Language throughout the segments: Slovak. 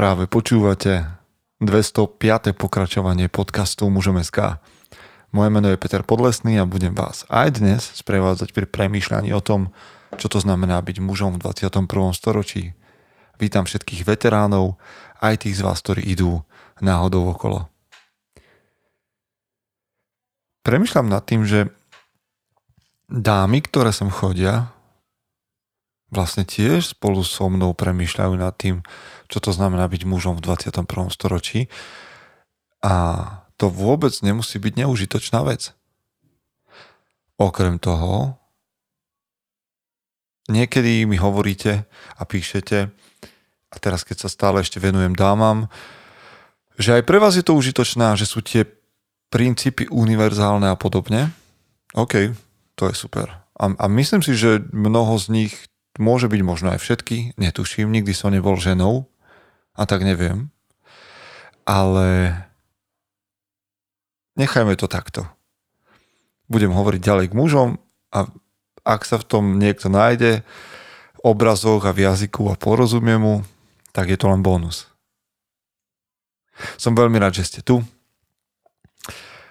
Práve počúvate 205. pokračovanie podcastu Mužom SK. Moje meno je Peter Podlesný a budem vás aj dnes sprevádzať pri premýšľaní o tom, čo to znamená byť mužom v 21. storočí. Vítam všetkých veteránov, aj tých z vás, ktorí idú náhodou okolo. Premýšľam nad tým, že dámy, ktoré sem chodia, vlastne tiež spolu so mnou premýšľajú nad tým, čo to znamená byť mužom v 21. storočí. A to vôbec nemusí byť neužitočná vec. Okrem toho, niekedy mi hovoríte a píšete, a teraz keď sa stále ešte venujem dámam, že aj pre vás je to užitočná, že sú tie princípy univerzálne a podobne. OK, to je super. A, a myslím si, že mnoho z nich Môže byť možno aj všetky, netuším, nikdy som nebol ženou a tak neviem. Ale nechajme to takto. Budem hovoriť ďalej k mužom a ak sa v tom niekto nájde v obrazoch a v jazyku a porozumie mu, tak je to len bonus. Som veľmi rád, že ste tu.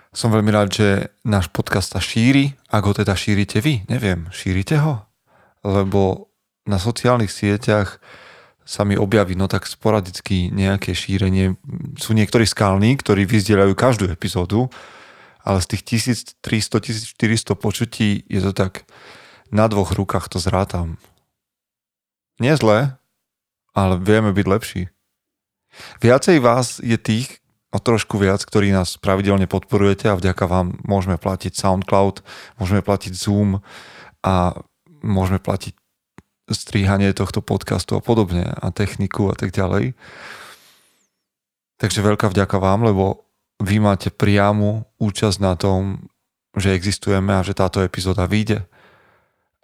Som veľmi rád, že náš podcast sa šíri. Ak ho teda šírite vy, neviem, šírite ho? Lebo na sociálnych sieťach sa mi objaví no tak sporadicky nejaké šírenie. Sú niektorí skalní, ktorí vyzdielajú každú epizódu, ale z tých 1300-1400 počutí je to tak na dvoch rukách to zrátam. Nie zle, ale vieme byť lepší. Viacej vás je tých, o trošku viac, ktorí nás pravidelne podporujete a vďaka vám môžeme platiť SoundCloud, môžeme platiť Zoom a môžeme platiť stríhanie tohto podcastu a podobne a techniku a tak ďalej. Takže veľká vďaka vám, lebo vy máte priamu účasť na tom, že existujeme a že táto epizóda vyjde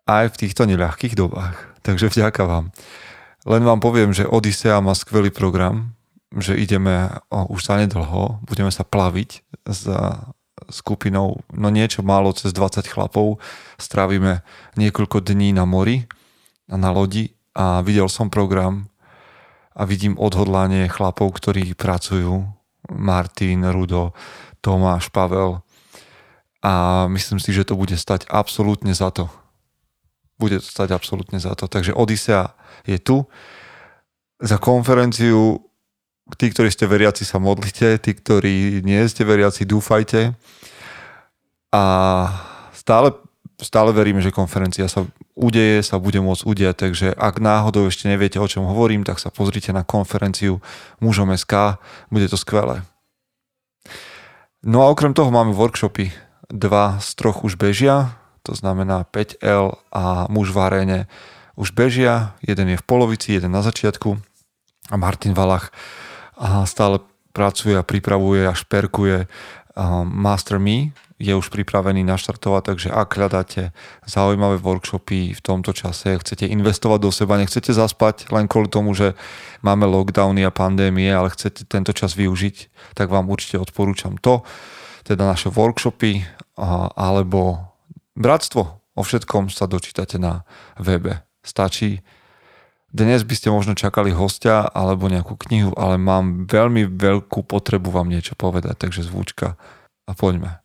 aj v týchto neľahkých dobách. Takže vďaka vám. Len vám poviem, že Odisea má skvelý program, že ideme o, už sa nedlho, budeme sa plaviť s skupinou, no niečo málo cez 20 chlapov, strávime niekoľko dní na mori na lodi a videl som program a vidím odhodlanie chlapov, ktorí pracujú. Martin, Rudo, Tomáš, Pavel. A myslím si, že to bude stať absolútne za to. Bude to stať absolútne za to. Takže Odisea je tu. Za konferenciu tí, ktorí ste veriaci, sa modlite, tí, ktorí nie ste veriaci, dúfajte. A stále, stále veríme, že konferencia sa udeje, sa bude môcť udiať, takže ak náhodou ešte neviete, o čom hovorím, tak sa pozrite na konferenciu mužom SK, bude to skvelé. No a okrem toho máme workshopy. Dva z troch už bežia, to znamená 5L a muž v aréne už bežia, jeden je v polovici, jeden na začiatku a Martin Valach stále pracuje a pripravuje a šperkuje Master Me, je už pripravený naštartovať, takže ak hľadáte zaujímavé workshopy v tomto čase, chcete investovať do seba, nechcete zaspať len kvôli tomu, že máme lockdowny a pandémie, ale chcete tento čas využiť, tak vám určite odporúčam to, teda naše workshopy alebo bratstvo. O všetkom sa dočítate na webe. Stačí dnes by ste možno čakali hostia alebo nejakú knihu, ale mám veľmi veľkú potrebu vám niečo povedať, takže zvúčka a poďme.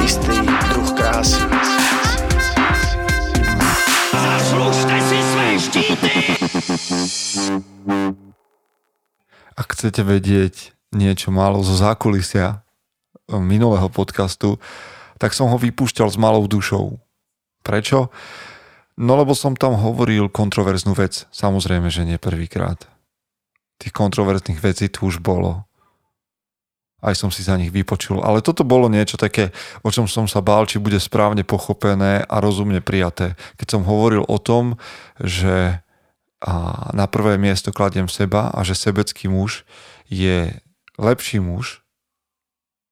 Istý druh krásy. Zaslužte si své štíty! Ak chcete vedieť niečo málo zo zákulisia minulého podcastu, tak som ho vypúšťal s malou dušou. Prečo? No lebo som tam hovoril kontroverznú vec. Samozrejme, že nie prvýkrát. Tých kontroverzných vecí tu už bolo aj som si za nich vypočul. Ale toto bolo niečo také, o čom som sa bál, či bude správne pochopené a rozumne prijaté. Keď som hovoril o tom, že na prvé miesto kladiem seba a že sebecký muž je lepší muž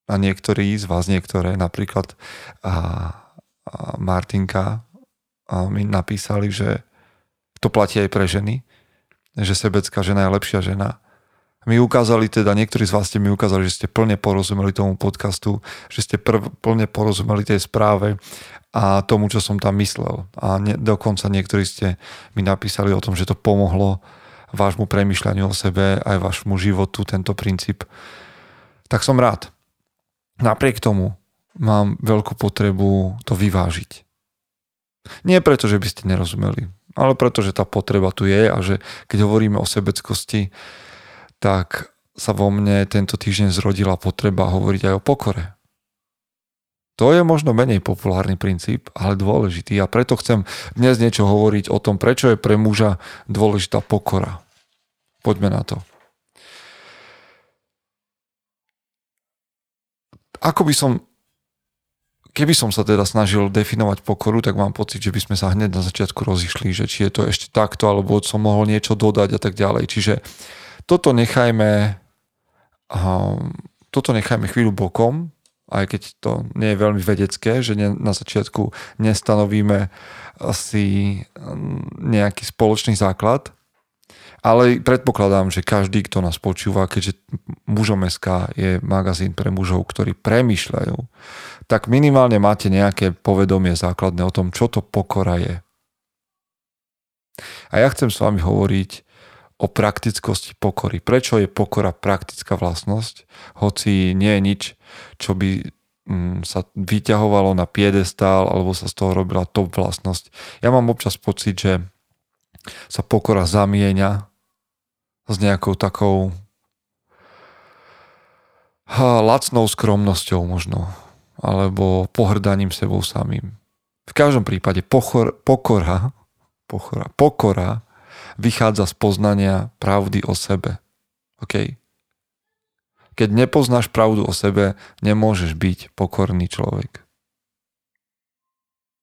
a niektorí z vás, niektoré, napríklad a, a Martinka a mi napísali, že to platí aj pre ženy, že sebecká žena je lepšia žena. My ukázali teda, niektorí z vás ste mi ukázali, že ste plne porozumeli tomu podcastu, že ste prv, plne porozumeli tej správe a tomu, čo som tam myslel. A ne, dokonca niektorí ste mi napísali o tom, že to pomohlo vášmu premyšľaniu o sebe, aj vášmu životu, tento princíp. Tak som rád. Napriek tomu mám veľkú potrebu to vyvážiť. Nie preto, že by ste nerozumeli, ale preto, že tá potreba tu je a že keď hovoríme o sebeckosti, tak sa vo mne tento týždeň zrodila potreba hovoriť aj o pokore. To je možno menej populárny princíp, ale dôležitý a preto chcem dnes niečo hovoriť o tom, prečo je pre muža dôležitá pokora. Poďme na to. Ako by som keby som sa teda snažil definovať pokoru, tak mám pocit, že by sme sa hneď na začiatku rozišli, že či je to ešte takto, alebo som mohol niečo dodať a tak ďalej. Čiže toto nechajme, toto nechajme chvíľu bokom, aj keď to nie je veľmi vedecké, že ne, na začiatku nestanovíme asi mm, nejaký spoločný základ, ale predpokladám, že každý, kto nás počúva, keďže mužom SK je magazín pre mužov, ktorí premyšľajú, tak minimálne máte nejaké povedomie základné o tom, čo to pokora je. A ja chcem s vami hovoriť o praktickosti pokory. Prečo je pokora praktická vlastnosť, hoci nie je nič, čo by mm, sa vyťahovalo na piedestál alebo sa z toho robila top vlastnosť. Ja mám občas pocit, že sa pokora zamieňa s nejakou takou lacnou skromnosťou možno, alebo pohrdaním sebou samým. V každom prípade pochor, pokora, pokora, pokora vychádza z poznania pravdy o sebe. OK? Keď nepoznáš pravdu o sebe, nemôžeš byť pokorný človek.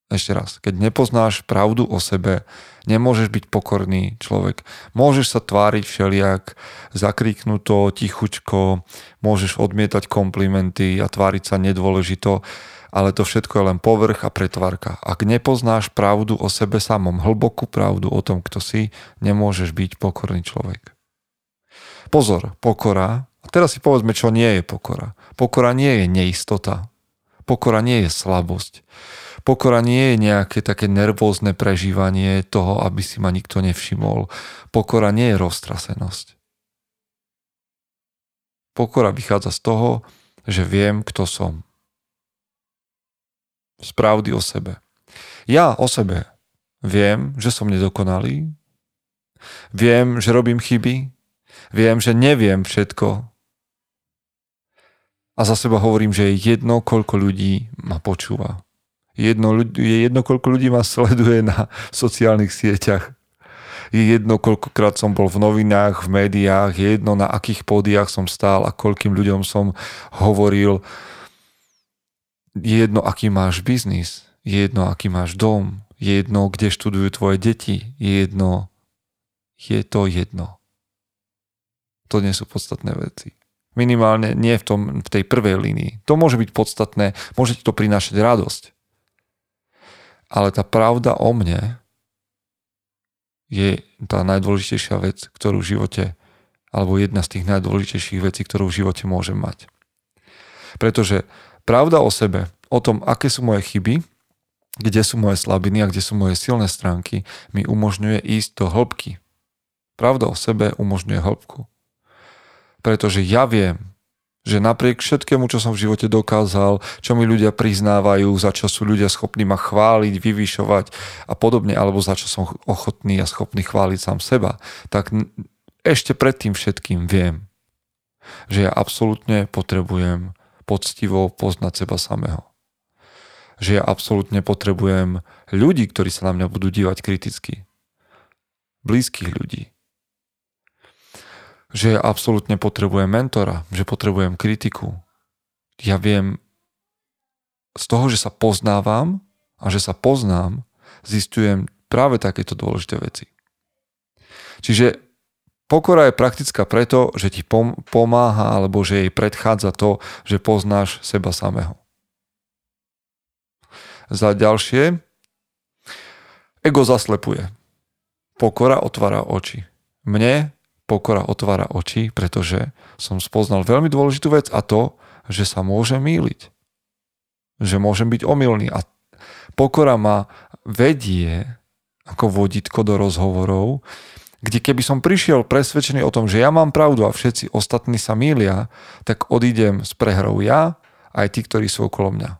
Ešte raz, keď nepoznáš pravdu o sebe, nemôžeš byť pokorný človek. Môžeš sa tváriť všelijak, zakriknuto, tichučko, môžeš odmietať komplimenty a tváriť sa nedôležito, ale to všetko je len povrch a pretvarka. Ak nepoznáš pravdu o sebe samom, hlbokú pravdu o tom, kto si, nemôžeš byť pokorný človek. Pozor, pokora, a teraz si povedzme, čo nie je pokora. Pokora nie je neistota. Pokora nie je slabosť. Pokora nie je nejaké také nervózne prežívanie toho, aby si ma nikto nevšimol. Pokora nie je roztrasenosť. Pokora vychádza z toho, že viem, kto som z pravdy o sebe. Ja o sebe viem, že som nedokonalý, viem, že robím chyby, viem, že neviem všetko a za seba hovorím, že je jedno, koľko ľudí ma počúva. Jedno, je jedno, koľko ľudí ma sleduje na sociálnych sieťach. Je jedno, koľkokrát som bol v novinách, v médiách, je jedno, na akých pódiách som stál a koľkým ľuďom som hovoril je jedno, aký máš biznis, je jedno, aký máš dom, je jedno, kde študujú tvoje deti, je jedno, je to jedno. To nie sú podstatné veci. Minimálne nie v, tom, v tej prvej línii. To môže byť podstatné, môže ti to prinášať radosť. Ale tá pravda o mne je tá najdôležitejšia vec, ktorú v živote, alebo jedna z tých najdôležitejších vecí, ktorú v živote môžem mať. Pretože Pravda o sebe, o tom, aké sú moje chyby, kde sú moje slabiny a kde sú moje silné stránky, mi umožňuje ísť do hĺbky. Pravda o sebe umožňuje hĺbku. Pretože ja viem, že napriek všetkému, čo som v živote dokázal, čo mi ľudia priznávajú, za čo sú ľudia schopní ma chváliť, vyvyšovať a podobne, alebo za čo som ochotný a schopný chváliť sám seba, tak ešte pred tým všetkým viem, že ja absolútne potrebujem poctivo poznať seba samého. Že ja absolútne potrebujem ľudí, ktorí sa na mňa budú dívať kriticky. Blízkych ľudí. Že ja absolútne potrebujem mentora, že potrebujem kritiku. Ja viem z toho, že sa poznávam a že sa poznám, zistujem práve takéto dôležité veci. Čiže pokora je praktická preto, že ti pom- pomáha alebo že jej predchádza to, že poznáš seba samého. Za ďalšie, ego zaslepuje. Pokora otvára oči. Mne pokora otvára oči, pretože som spoznal veľmi dôležitú vec a to, že sa môžem míliť. Že môžem byť omylný. A pokora ma vedie ako vodítko do rozhovorov, kde keby som prišiel presvedčený o tom, že ja mám pravdu a všetci ostatní sa mília, tak odídem s prehrou ja aj tí, ktorí sú okolo mňa.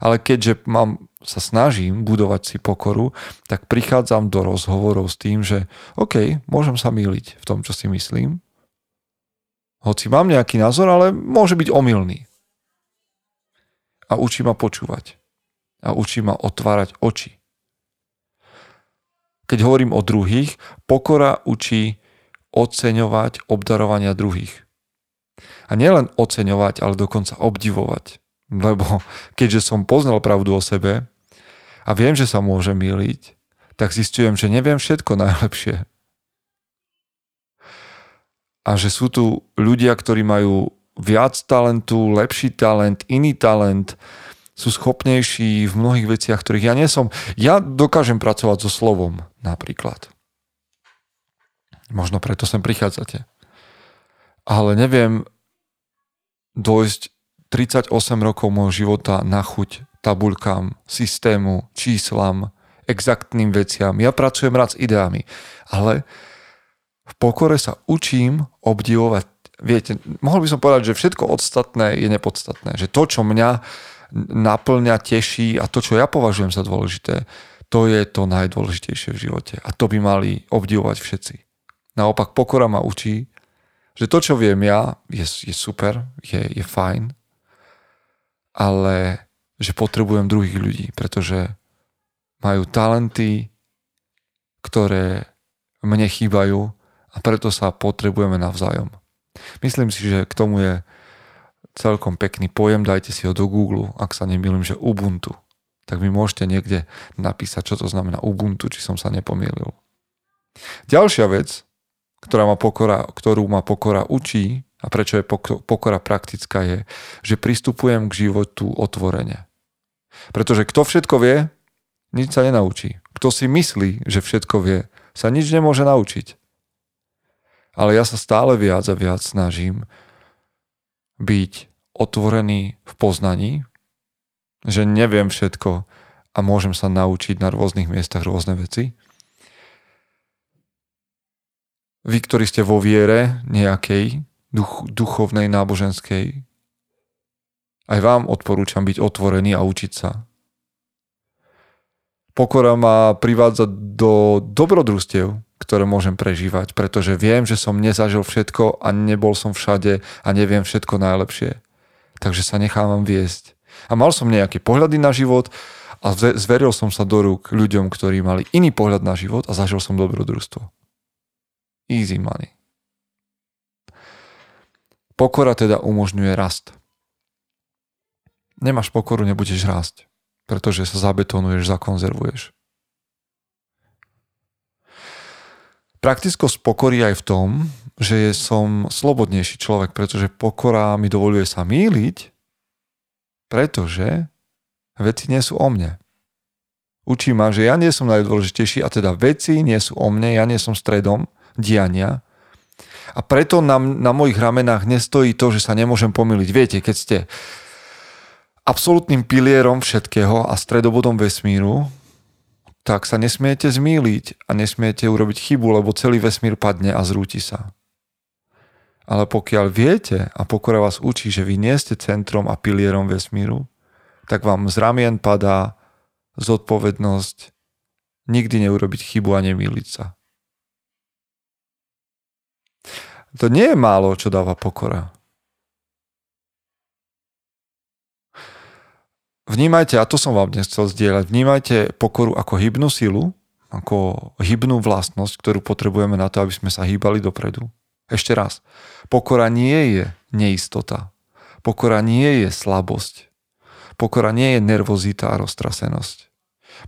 Ale keďže mám, sa snažím budovať si pokoru, tak prichádzam do rozhovorov s tým, že OK, môžem sa míliť v tom, čo si myslím. Hoci mám nejaký názor, ale môže byť omylný. A učí ma počúvať. A učí ma otvárať oči. Keď hovorím o druhých, pokora učí oceňovať obdarovania druhých. A nielen oceňovať, ale dokonca obdivovať lebo keďže som poznal pravdu o sebe a viem, že sa môžem míliť, tak zistujem, že neviem všetko najlepšie. A že sú tu ľudia, ktorí majú viac talentu, lepší talent, iný talent, sú schopnejší v mnohých veciach, ktorých ja nie som. Ja dokážem pracovať so slovom napríklad. Možno preto sem prichádzate. Ale neviem dojsť 38 rokov môjho života na chuť tabuľkám, systému, číslam, exaktným veciam. Ja pracujem rád s ideami, ale v pokore sa učím obdivovať. Viete, mohol by som povedať, že všetko ostatné je nepodstatné. Že to, čo mňa naplňa, teší a to, čo ja považujem za dôležité, to je to najdôležitejšie v živote. A to by mali obdivovať všetci. Naopak pokora ma učí, že to, čo viem ja, je, je super, je, je fajn, ale že potrebujem druhých ľudí, pretože majú talenty, ktoré mne chýbajú a preto sa potrebujeme navzájom. Myslím si, že k tomu je celkom pekný pojem, dajte si ho do Google, ak sa nemýlim, že Ubuntu. Tak vy môžete niekde napísať, čo to znamená Ubuntu, či som sa nepomýlil. Ďalšia vec, ktorá ma pokora, ktorú ma pokora učí, a prečo je pokora praktická, je, že pristupujem k životu otvorene. Pretože kto všetko vie, nič sa nenaučí. Kto si myslí, že všetko vie, sa nič nemôže naučiť. Ale ja sa stále viac a viac snažím byť otvorený v poznaní, že neviem všetko a môžem sa naučiť na rôznych miestach rôzne veci. Vy, ktorí ste vo viere nejakej, duch, duchovnej, náboženskej. Aj vám odporúčam byť otvorený a učiť sa. Pokora ma privádza do dobrodružstiev, ktoré môžem prežívať, pretože viem, že som nezažil všetko a nebol som všade a neviem všetko najlepšie. Takže sa nechávam viesť. A mal som nejaké pohľady na život a zveril som sa do rúk ľuďom, ktorí mali iný pohľad na život a zažil som dobrodružstvo. Easy money. Pokora teda umožňuje rast. Nemáš pokoru, nebudeš rásť, pretože sa zabetonuješ, zakonzervuješ. Praktickosť pokory aj v tom, že som slobodnejší človek, pretože pokora mi dovoluje sa míliť, pretože veci nie sú o mne. Učí ma, že ja nie som najdôležitejší a teda veci nie sú o mne, ja nie som stredom diania, a preto na, na mojich ramenách nestojí to, že sa nemôžem pomýliť. Viete, keď ste absolútnym pilierom všetkého a stredobodom vesmíru, tak sa nesmiete zmýliť a nesmiete urobiť chybu, lebo celý vesmír padne a zrúti sa. Ale pokiaľ viete a pokora vás učí, že vy nie ste centrom a pilierom vesmíru, tak vám z ramien padá zodpovednosť nikdy neurobiť chybu a nemýliť sa. To nie je málo, čo dáva pokora. Vnímajte, a to som vám dnes chcel zdieľať, vnímajte pokoru ako hybnú silu, ako hybnú vlastnosť, ktorú potrebujeme na to, aby sme sa hýbali dopredu. Ešte raz, pokora nie je neistota. Pokora nie je slabosť. Pokora nie je nervozita a roztrasenosť.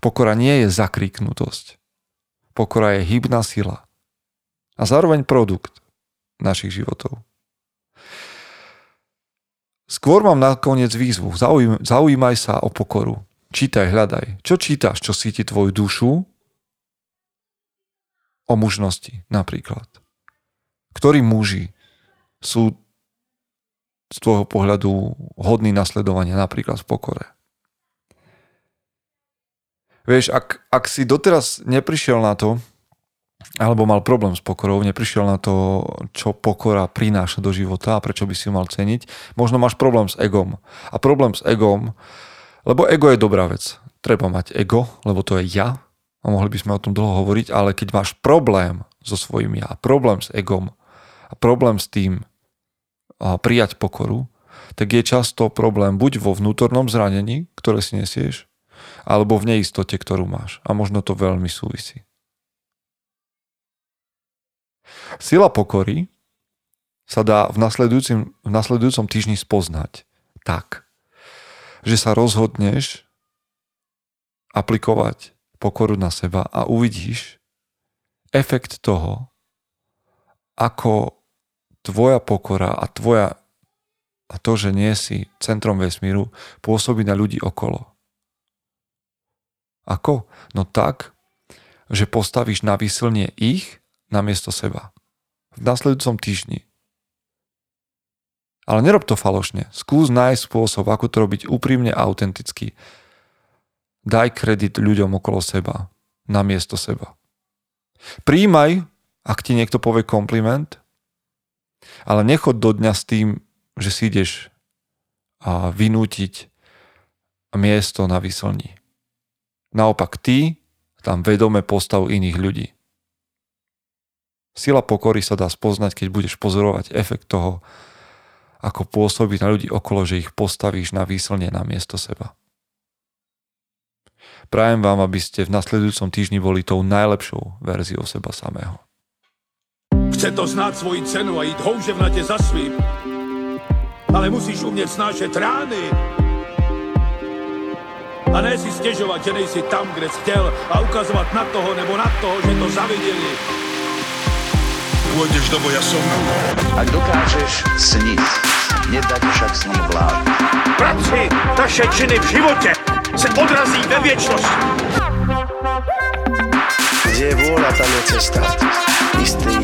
Pokora nie je zakriknutosť. Pokora je hybná sila A zároveň produkt našich životov. Skôr mám nakoniec výzvu. Zaujím, zaujímaj sa o pokoru. Čítaj, hľadaj. Čo čítaš, čo síti tvoju dušu? O mužnosti napríklad. Ktorí muži sú z tvojho pohľadu hodný nasledovania napríklad v pokore. Vieš, ak, ak si doteraz neprišiel na to, alebo mal problém s pokorou, neprišiel na to, čo pokora prináša do života a prečo by si ju mal ceniť, možno máš problém s egom. A problém s egom, lebo ego je dobrá vec. Treba mať ego, lebo to je ja a mohli by sme o tom dlho hovoriť, ale keď máš problém so svojím ja, problém s egom a problém s tým a prijať pokoru, tak je často problém buď vo vnútornom zranení, ktoré si nesieš, alebo v neistote, ktorú máš. A možno to veľmi súvisí. Sila pokory sa dá v v nasledujúcom týždni spoznať tak, že sa rozhodneš aplikovať pokoru na seba a uvidíš efekt toho, ako tvoja pokora a tvoja a to, že nie si centrom vesmíru, pôsobí na ľudí okolo. Ako? No tak, že postavíš na výsilnie ich namiesto seba. V nasledujúcom týždni. Ale nerob to falošne. Skús nájsť spôsob, ako to robiť úprimne a autenticky. Daj kredit ľuďom okolo seba, namiesto seba. Príjmaj, ak ti niekto povie kompliment, ale nechod do dňa s tým, že si ideš a vynútiť miesto na vyslní. Naopak ty tam vedome postav iných ľudí. Sila pokory sa dá spoznať, keď budeš pozorovať efekt toho, ako pôsobí na ľudí okolo, že ich postavíš na výslne na miesto seba. Prajem vám, aby ste v nasledujúcom týždni boli tou najlepšou verziou seba samého. Chce to znát svoji cenu a jít houževnatě za svým. Ale musíš umět snášet rány a ne si stěžovat, že nejsi tam, kde jsi chtěl a ukazovat na toho nebo na toho, že to zaviděli. Pôjdeš do boja som. Ak dokážeš sniť, nedať však sním vlád. Práci, taše činy v životě se odrazí ve věčnosti. Kde je vôľa, tam je cesta. Istý